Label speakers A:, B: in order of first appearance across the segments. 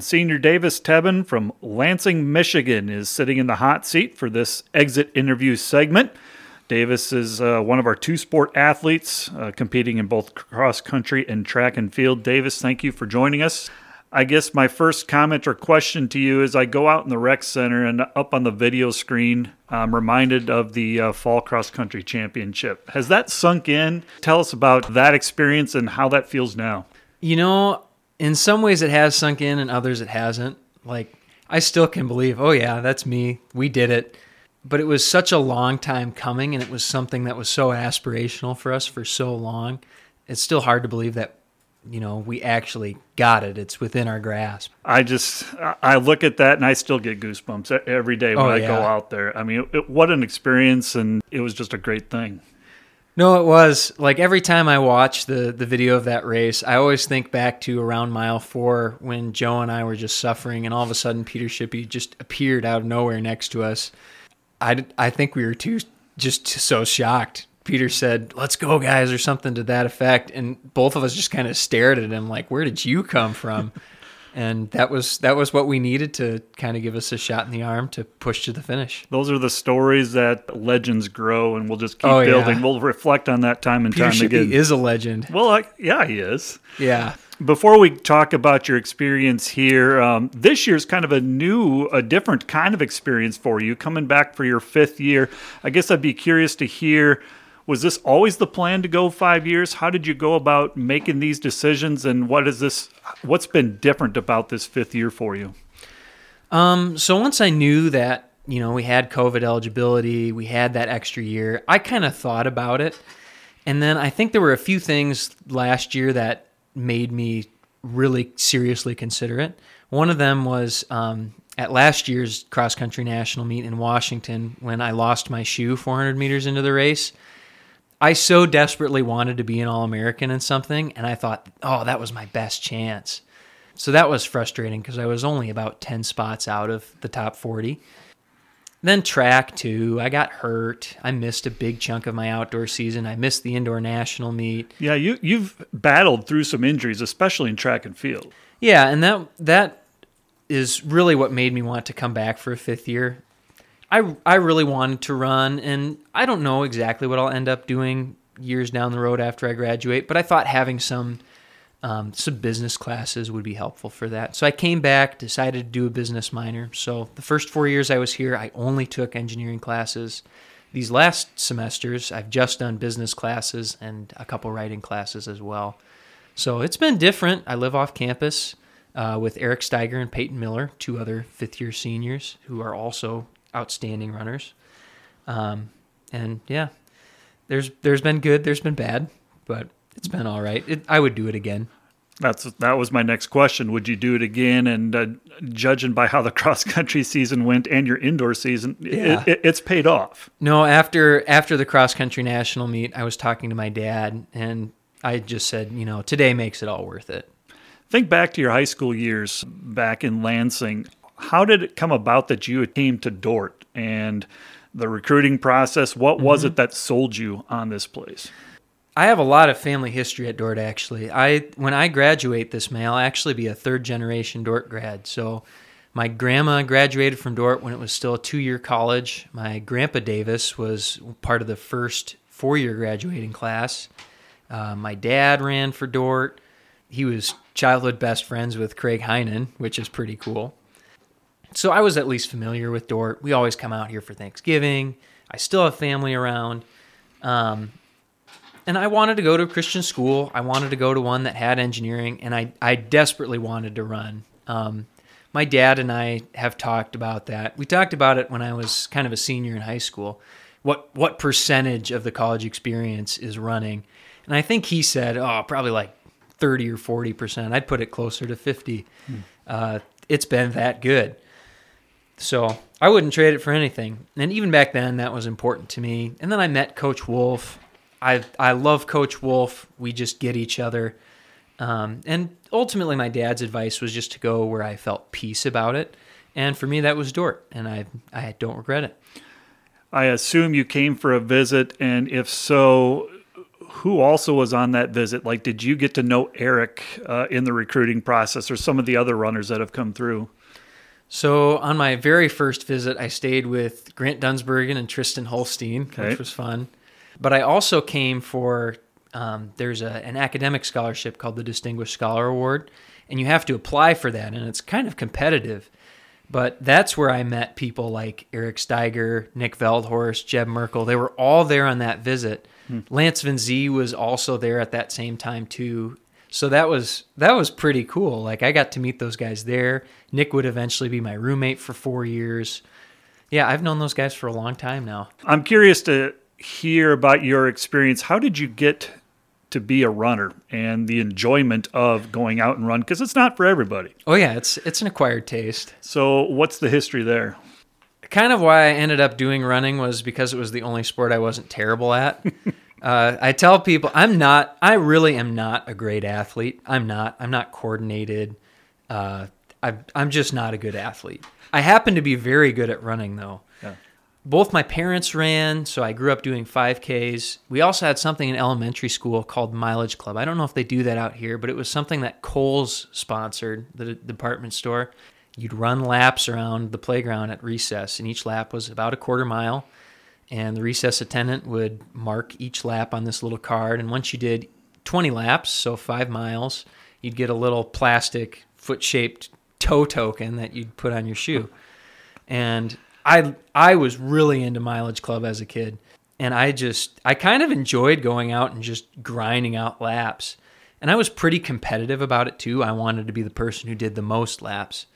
A: Senior Davis Tebben from Lansing, Michigan is sitting in the hot seat for this exit interview segment. Davis is uh, one of our two sport athletes uh, competing in both cross country and track and field. Davis, thank you for joining us. I guess my first comment or question to you is I go out in the rec center and up on the video screen, I'm reminded of the uh, Fall Cross Country Championship. Has that sunk in? Tell us about that experience and how that feels now.
B: You know, in some ways it has sunk in, and others it hasn't. Like, I still can believe, oh, yeah, that's me. We did it. But it was such a long time coming and it was something that was so aspirational for us for so long. It's still hard to believe that you know we actually got it. It's within our grasp.
A: I just i look at that and i still get goosebumps every day when oh, i go out there. I mean it, what an experience and it was just a great thing
B: no it was like every time i watch the the video of that race i always think back to around mile four when joe and i were just suffering and all of a sudden peter shippey just appeared out of nowhere next to us I, I think we were too just so shocked. Peter said, "Let's go, guys," or something to that effect, and both of us just kind of stared at him like, "Where did you come from?" and that was that was what we needed to kind of give us a shot in the arm to push to the finish.
A: Those are the stories that legends grow, and we'll just keep oh, building. Yeah. We'll reflect on that time and
B: Peter
A: time Shippey again.
B: Is a legend.
A: Well, I, yeah, he is.
B: Yeah,
A: before we talk about your experience here, um, this year's kind of a new, a different kind of experience for you, coming back for your fifth year. I guess I'd be curious to hear was this always the plan to go five years? How did you go about making these decisions, and what is this? What's been different about this fifth year for you?
B: Um, so once I knew that you know we had COVID eligibility, we had that extra year, I kind of thought about it, and then I think there were a few things last year that made me really seriously consider it. One of them was um, at last year's cross country national meet in Washington when I lost my shoe 400 meters into the race. I so desperately wanted to be an All American in something, and I thought, oh, that was my best chance. So that was frustrating because I was only about 10 spots out of the top 40. Then track too. I got hurt. I missed a big chunk of my outdoor season. I missed the indoor national meet.
A: Yeah, you you've battled through some injuries, especially in track and field.
B: Yeah, and that that is really what made me want to come back for a fifth year. I I really wanted to run, and I don't know exactly what I'll end up doing years down the road after I graduate, but I thought having some um, some business classes would be helpful for that. So I came back, decided to do a business minor. So the first four years I was here, I only took engineering classes. These last semesters, I've just done business classes and a couple writing classes as well. So it's been different. I live off campus uh, with Eric Steiger and Peyton Miller, two other fifth year seniors who are also outstanding runners. Um, and yeah, there's there's been good, there's been bad, but it's been all right. It, I would do it again.
A: That's that was my next question. Would you do it again? And uh, judging by how the cross country season went and your indoor season, yeah. it, it, it's paid off.
B: No, after after the cross country national meet, I was talking to my dad, and I just said, you know, today makes it all worth it.
A: Think back to your high school years back in Lansing. How did it come about that you came to Dordt and the recruiting process? What mm-hmm. was it that sold you on this place?
B: I have a lot of family history at Dordt Actually, I when I graduate this May, I'll actually be a third generation Dordt grad. So, my grandma graduated from Dordt when it was still a two year college. My grandpa Davis was part of the first four year graduating class. Uh, my dad ran for Dordt. He was childhood best friends with Craig Heinen, which is pretty cool. So I was at least familiar with Dordt. We always come out here for Thanksgiving. I still have family around. Um, and I wanted to go to a Christian school. I wanted to go to one that had engineering, and I, I desperately wanted to run. Um, my dad and I have talked about that. We talked about it when I was kind of a senior in high school. What what percentage of the college experience is running? And I think he said, oh, probably like thirty or forty percent. I'd put it closer to fifty. Hmm. Uh, it's been that good. So I wouldn't trade it for anything. And even back then, that was important to me. And then I met Coach Wolf I I love Coach Wolf. We just get each other. Um, and ultimately, my dad's advice was just to go where I felt peace about it. And for me, that was Dordt, and I I don't regret it.
A: I assume you came for a visit, and if so, who also was on that visit? Like, did you get to know Eric uh, in the recruiting process or some of the other runners that have come through?
B: So on my very first visit, I stayed with Grant Dunsbergen and Tristan Holstein,
A: Okay.
B: which was fun. But I also came for um, there's a, an academic scholarship called the Distinguished Scholar Award, and you have to apply for that, and it's kind of competitive. But that's where I met people like Eric Steiger, Nick Veldhorst, Jeb Merkel. They were all there on that visit. Lance Van Zee was also there at that same time too. So that was that was pretty cool. Like I got to meet those guys there. Nick would eventually be my roommate for four years. Yeah, I've known those guys for a long time now.
A: I'm curious to hear about your experience. How did you get to be a runner and the enjoyment of going out and run? Because it's not for everybody.
B: Oh yeah, it's it's an acquired taste.
A: So, what's the history there?
B: kind of why I ended up doing running was because it was the only sport I wasn't terrible at. uh, I tell people I'm not. I really am not a great athlete. I'm not. I'm not coordinated. Uh, I, I'm just not a good athlete. I happen to be very good at running though.
A: Yeah.
B: Both my parents ran, so I grew up doing 5Ks. We also had something in elementary school called Mileage Club. I don't know if they do that out here, but it was something that Kohl's sponsored, the department store. You'd run laps around the playground at recess, and each lap was about a quarter mile. And the recess attendant would mark each lap on this little card. And once you did 20 laps, so five miles, you'd get a little plastic foot shaped toe token that you'd put on your shoe. And I I was really into mileage club as a kid. And I just I kind of enjoyed going out and just grinding out laps. And I was pretty competitive about it too. I wanted to be the person who did the most laps.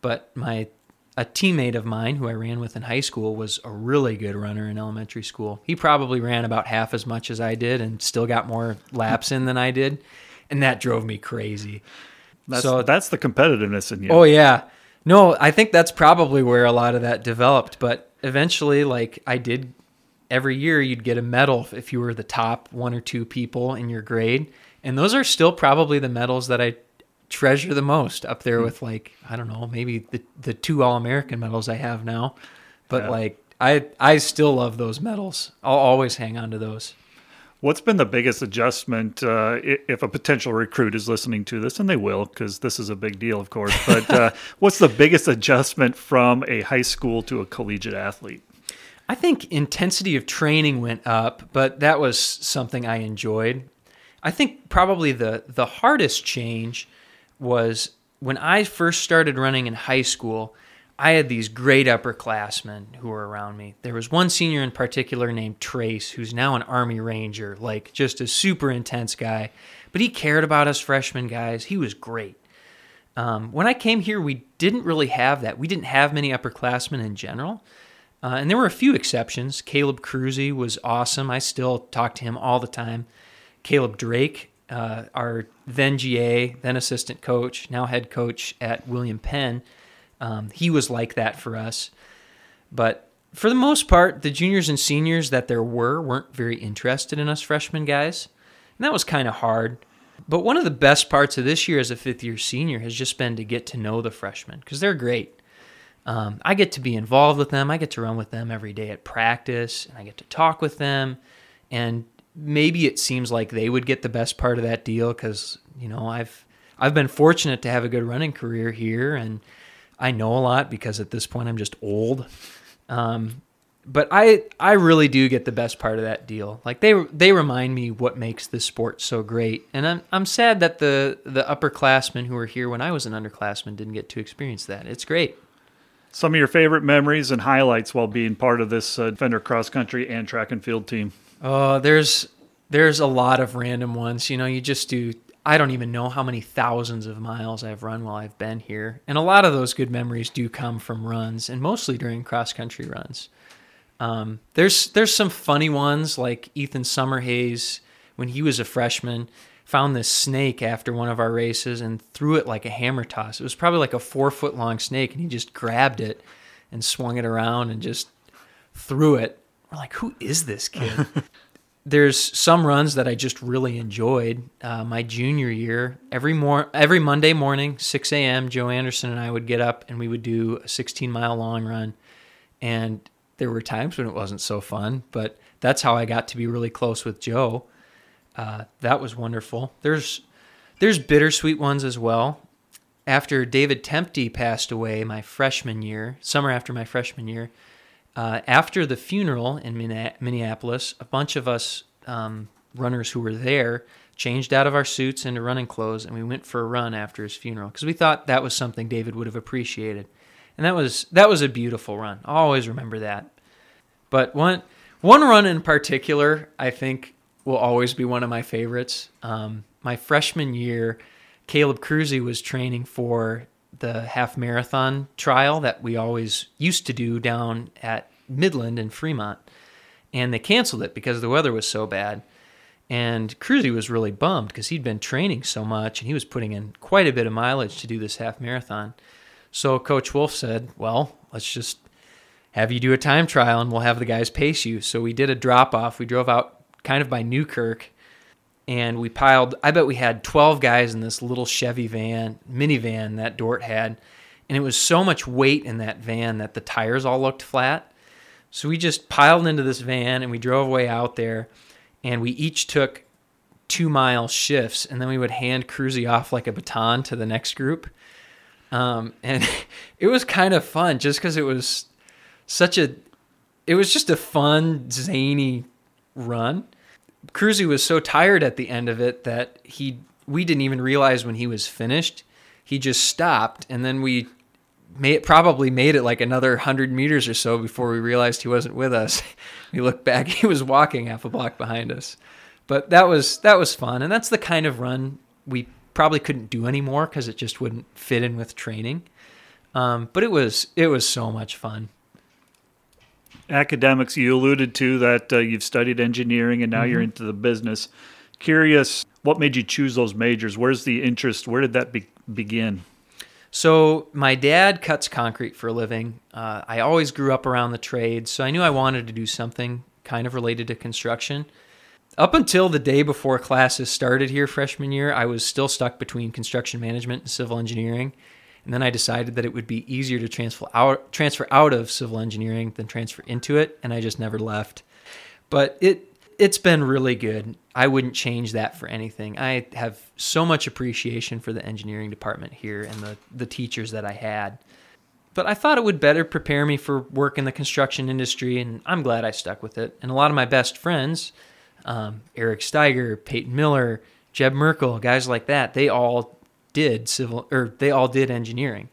B: But my a teammate of mine who I ran with in high school was a really good runner in elementary school. He probably ran about half as much as I did and still got more laps in than I did. And that drove me crazy.
A: That's,
B: So-
A: that's the competitiveness in you.
B: Oh yeah. No, I think that's probably where a lot of that developed, but eventually like I did every year you'd get a medal if you were the top one or two people in your grade. And those are still probably the medals that I treasure the most up there with like I don't know, maybe the the two all-American medals I have now. But
A: Yeah.
B: like I I still love those medals. I'll always hang on to those.
A: What's been the biggest adjustment uh, if a potential recruit is listening to this, and they will, because this is a big deal, of course. But uh, what's the biggest adjustment from a high school to a collegiate athlete?
B: I think intensity of training went up, but that was something I enjoyed. I think probably the the hardest change was when I first started running in high school. I had these great upperclassmen who were around me. There was one senior in particular named Trace, who's now an Army Ranger, like just a super intense guy. But he cared about us freshman guys. He was great. Um, when I came here, we didn't really have that. We didn't have many upperclassmen in general. Uh, and there were a few exceptions. Caleb Cruzy was awesome. I still talk to him all the time. Caleb Drake, uh, our then GA, then assistant coach, now head coach at William Penn, um, he was like that for us. But for the most part, the juniors and seniors that there were weren't very interested in us freshman guys. And that was kind of hard. But one of the best parts of this year as a fifth year senior has just been to get to know the freshmen because they're great. Um, I get to be involved with them. I get to run with them every day at practice, and I get to talk with them. And maybe it seems like they would get the best part of that deal because you know I've I've been fortunate to have a good running career here, and I know a lot because at this point I'm just old. Um, but I I really do get the best part of that deal. Like they they remind me what makes this sport so great, and I'm I'm sad that the the upperclassmen who were here when I was an underclassman didn't get to experience that. It's great.
A: Some of your favorite memories and highlights while being part of this uh, Defender cross country and track and field team.
B: Oh, there's there's a lot of random ones. You know, you just do. I don't even know how many thousands of miles I've run while I've been here, and a lot of those good memories do come from runs, and mostly during cross country runs. Um, there's there's some funny ones like Ethan Summerhays when he was a freshman found this snake after one of our races and threw it like a hammer toss. It was probably like a four foot long snake, and he just grabbed it and swung it around and just threw it. We're like, who is this kid? There's some runs that I just really enjoyed. Uh, my junior year, every mor- every Monday morning, 6 a.m., Joe Anderson and I would get up and we would do a 16 mile long run. And there were times when it wasn't so fun, but that's how I got to be really close with Joe. Uh, that was wonderful. There's there's bittersweet ones as well. After David Tempte passed away my freshman year, summer after my freshman year, uh, after the funeral in Minneapolis, a bunch of us um, runners who were there changed out of our suits into running clothes, and we went for a run after his funeral because we thought that was something David would have appreciated, and that was that was a beautiful run. I'll always remember that. But one one run in particular, I think, will always be one of my favorites. Um, my freshman year, Caleb Cruzy was training for the half marathon trial that we always used to do down at Midland in Fremont, and they canceled it because the weather was so bad. And Cruzy was really bummed because he'd been training so much and he was putting in quite a bit of mileage to do this half marathon. So Coach Wolf said, Well, let's just have you do a time trial and we'll have the guys pace you. So we did a drop off. We drove out kind of by Newkirk and we piled, I bet we had 12 guys in this little Chevy van, minivan that Dordt had. And it was so much weight in that van that the tires all looked flat. So we just piled into this van and we drove way out there and we each took two mile shifts, and then we would hand Cruzy off like a baton to the next group. Um, and it was kind of fun just because it was such a, it was just a fun, zany run. Cruzy was so tired at the end of it that he, we didn't even realize when he was finished. He just stopped, and then we made probably made it like another hundred meters or so before we realized he wasn't with us. we looked back, he was walking half a block behind us. But that was that was fun, and that's the kind of run we probably couldn't do anymore because it just wouldn't fit in with training. Um, but it was it was so much fun.
A: Academics, you alluded to that uh, you've studied engineering and now mm-hmm. you're into the business. Curious, what made you choose those majors? Where's the interest? Where did that be- begin?
B: So my dad cuts concrete for a living. Uh, I always grew up around the trades, so I knew I wanted to do something kind of related to construction. Up until the day before classes started here freshman year, I was still stuck between construction management and civil engineering. And then I decided that it would be easier to transfer out, transfer out of civil engineering than transfer into it, and I just never left. But it it's been really good. I wouldn't change that for anything. I have so much appreciation for the engineering department here and the, the teachers that I had. But I thought it would better prepare me for work in the construction industry, and I'm glad I stuck with it. And a lot of my best friends, um, Eric Steiger, Peyton Miller, Jeb Merkel, guys like that, they all did civil or they all did engineering.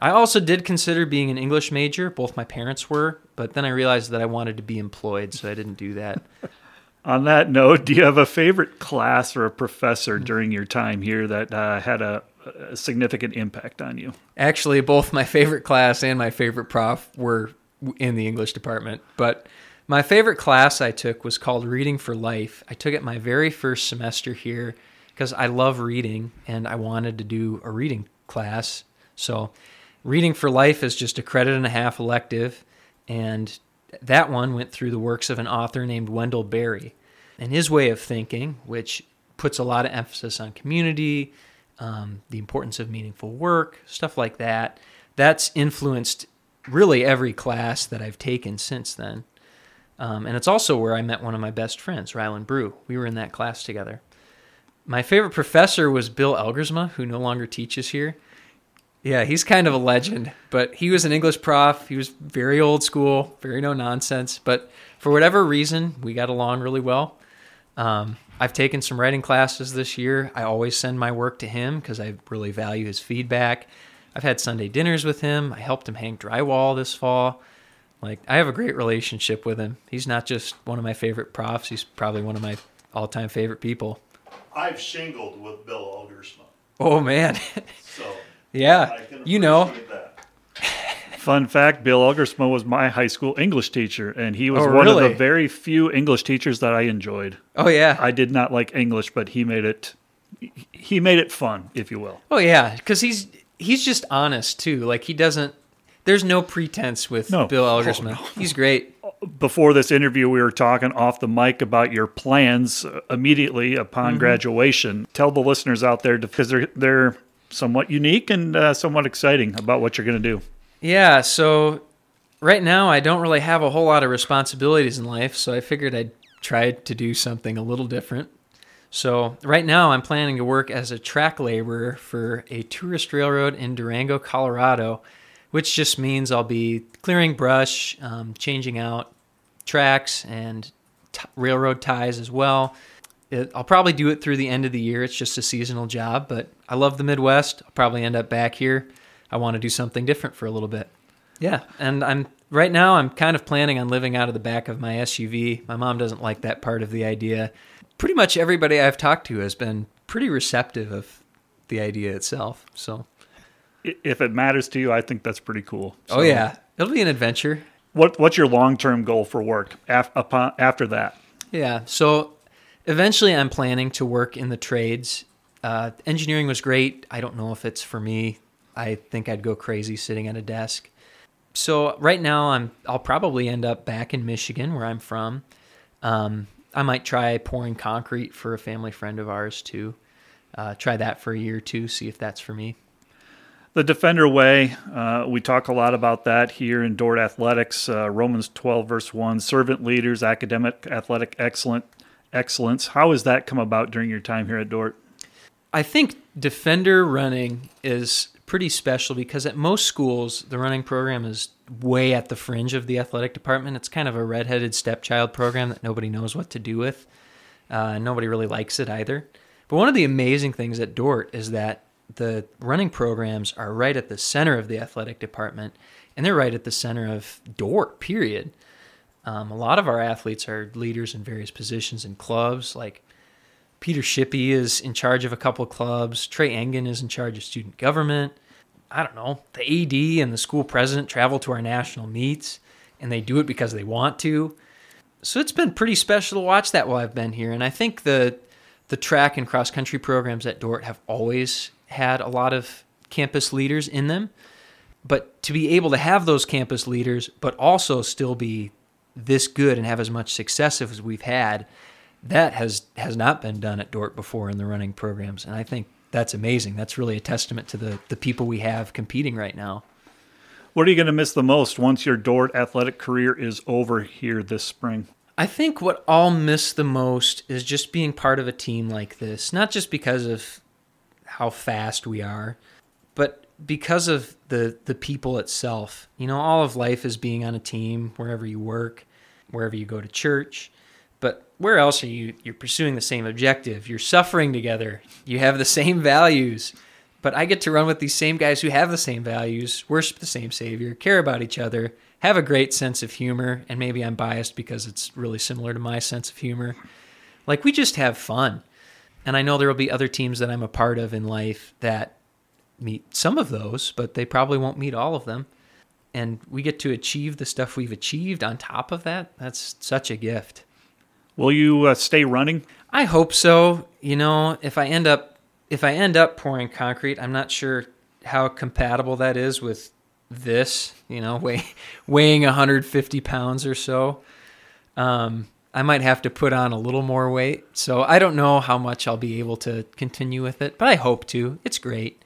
B: I also did consider being an English major. Both my parents were, but then I realized that I wanted to be employed, so I didn't do that.
A: On that note, do you have a favorite class or a professor during your time here that uh, had a, a, significant impact on you?
B: Actually, both my favorite class and my favorite prof were in the English department. But my favorite class I took was called Reading for Life. I took it my very first semester here because I love reading and I wanted to do a reading class. So, Reading for Life is just a credit and a half elective. And that one went through the works of an author named Wendell Berry. And his way of thinking, which puts a lot of emphasis on community, um, the importance of meaningful work, stuff like that, that's influenced really every class that I've taken since then. Um, and it's also where I met one of my best friends, Ryland Brew. We were in that class together. My favorite professor was Bill Elgersma, who no longer teaches here. Yeah, he's kind of a legend, but he was an English prof. He was very old school, very no nonsense. But for whatever reason, we got along really well. Um, I've taken some writing classes this year. I always send my work to him because I really value his feedback. I've had Sunday dinners with him. I helped him hang drywall this fall. Like, I have a great relationship with him. He's not just one of my favorite profs, he's probably one of my all time favorite people.
C: I've shingled with Bill Elgersma.
B: Oh, man.
C: So
B: yeah, you know.
A: Fun fact: Bill Elgersma was my high school English teacher, and he was
B: oh,
A: one
B: really?
A: of the very few English teachers that I enjoyed.
B: Oh yeah,
A: I did not like English, but he made it. He made it fun, if you will.
B: Oh yeah, because he's he's just honest too. Like he doesn't. There's no pretense with no. Bill Elgersma. Oh, no. He's great.
A: Before this interview, we were talking off the mic about your plans immediately upon mm-hmm. graduation. Tell the listeners out there because they're they're somewhat unique and uh, somewhat exciting about what you're going to do.
B: Yeah. So right now, I don't really have a whole lot of responsibilities in life, so I figured I'd try to do something a little different. So right now, I'm planning to work as a track laborer for a tourist railroad in Durango, Colorado, which just means I'll be clearing brush, um, changing out tracks and t- railroad ties as well. It, I'll probably do it through the end of the year. It's just a seasonal job, but I love the Midwest. I'll probably end up back here. I want to do something different for a little bit. Yeah, and I'm right now I'm kind of planning on living out of the back of my SUV. My mom doesn't like that part of the idea. Pretty much everybody I've talked to has been pretty receptive of the idea itself. So,
A: If it matters to you, I think that's pretty cool.
B: oh yeah, it'll be an adventure.
A: What What's your long term goal for work af- upon, after that?
B: Yeah. So eventually, I'm planning to work in the trades. Uh, engineering was great. I don't know if it's for me. I think I'd go crazy sitting at a desk. So right now, I'm I'll probably end up back in Michigan, where I'm from. Um, I might try pouring concrete for a family friend of ours too. Uh, try that for a year or two, see if that's for me.
A: The Defender Way, uh, we talk a lot about that here in Dordt Athletics. Uh, Romans 12, verse 1, servant leaders, academic, athletic excellent, excellence. How has that come about during your time here at Dordt?
B: I think defender running is pretty special because at most schools, the running program is way at the fringe of the athletic department. It's kind of a redheaded stepchild program that nobody knows what to do with. Uh, nobody really likes it either. But one of the amazing things at Dordt is that the running programs are right at the center of the athletic department, and they're right at the center of Dordt, period. Um, a lot of our athletes are leaders in various positions in clubs, like Peter Shippey is in charge of a couple of clubs. Trey Engen is in charge of student government. I don't know. The AD and the school president travel to our national meets, and they do it because they want to. So it's been pretty special to watch that while I've been here. And I think the the track and cross country programs at Dordt have always had a lot of campus leaders in them. But to be able to have those campus leaders, but also still be this good and have as much success as we've had, that has has not been done at Dordt before in the running programs, and I think that's amazing. That's really a testament to the the people we have competing right now.
A: What are you going to miss the most once your Dordt athletic career is over here this spring?
B: I think what I'll miss the most is just being part of a team like this, not just because of how fast we are, but because of the the people itself. You know, all of life is being on a team wherever you work, wherever you go to church. But where else are you you're pursuing the same objective? You're suffering together. You have the same values. But I get to run with these same guys who have the same values, worship the same savior, care about each other, have a great sense of humor, and maybe I'm biased because it's really similar to my sense of humor. Like we just have fun. And I know there will be other teams that I'm a part of in life that meet some of those, but they probably won't meet all of them. And we get to achieve the stuff we've achieved on top of that. That's such a gift.
A: Will you uh, stay running?
B: I hope so. You know, if I end up if I end up pouring concrete, I'm not sure how compatible that is with this. You know, weigh, weighing 150 pounds or so. Um, I might have to put on a little more weight. So I don't know how much I'll be able to continue with it, but I hope to. It's great.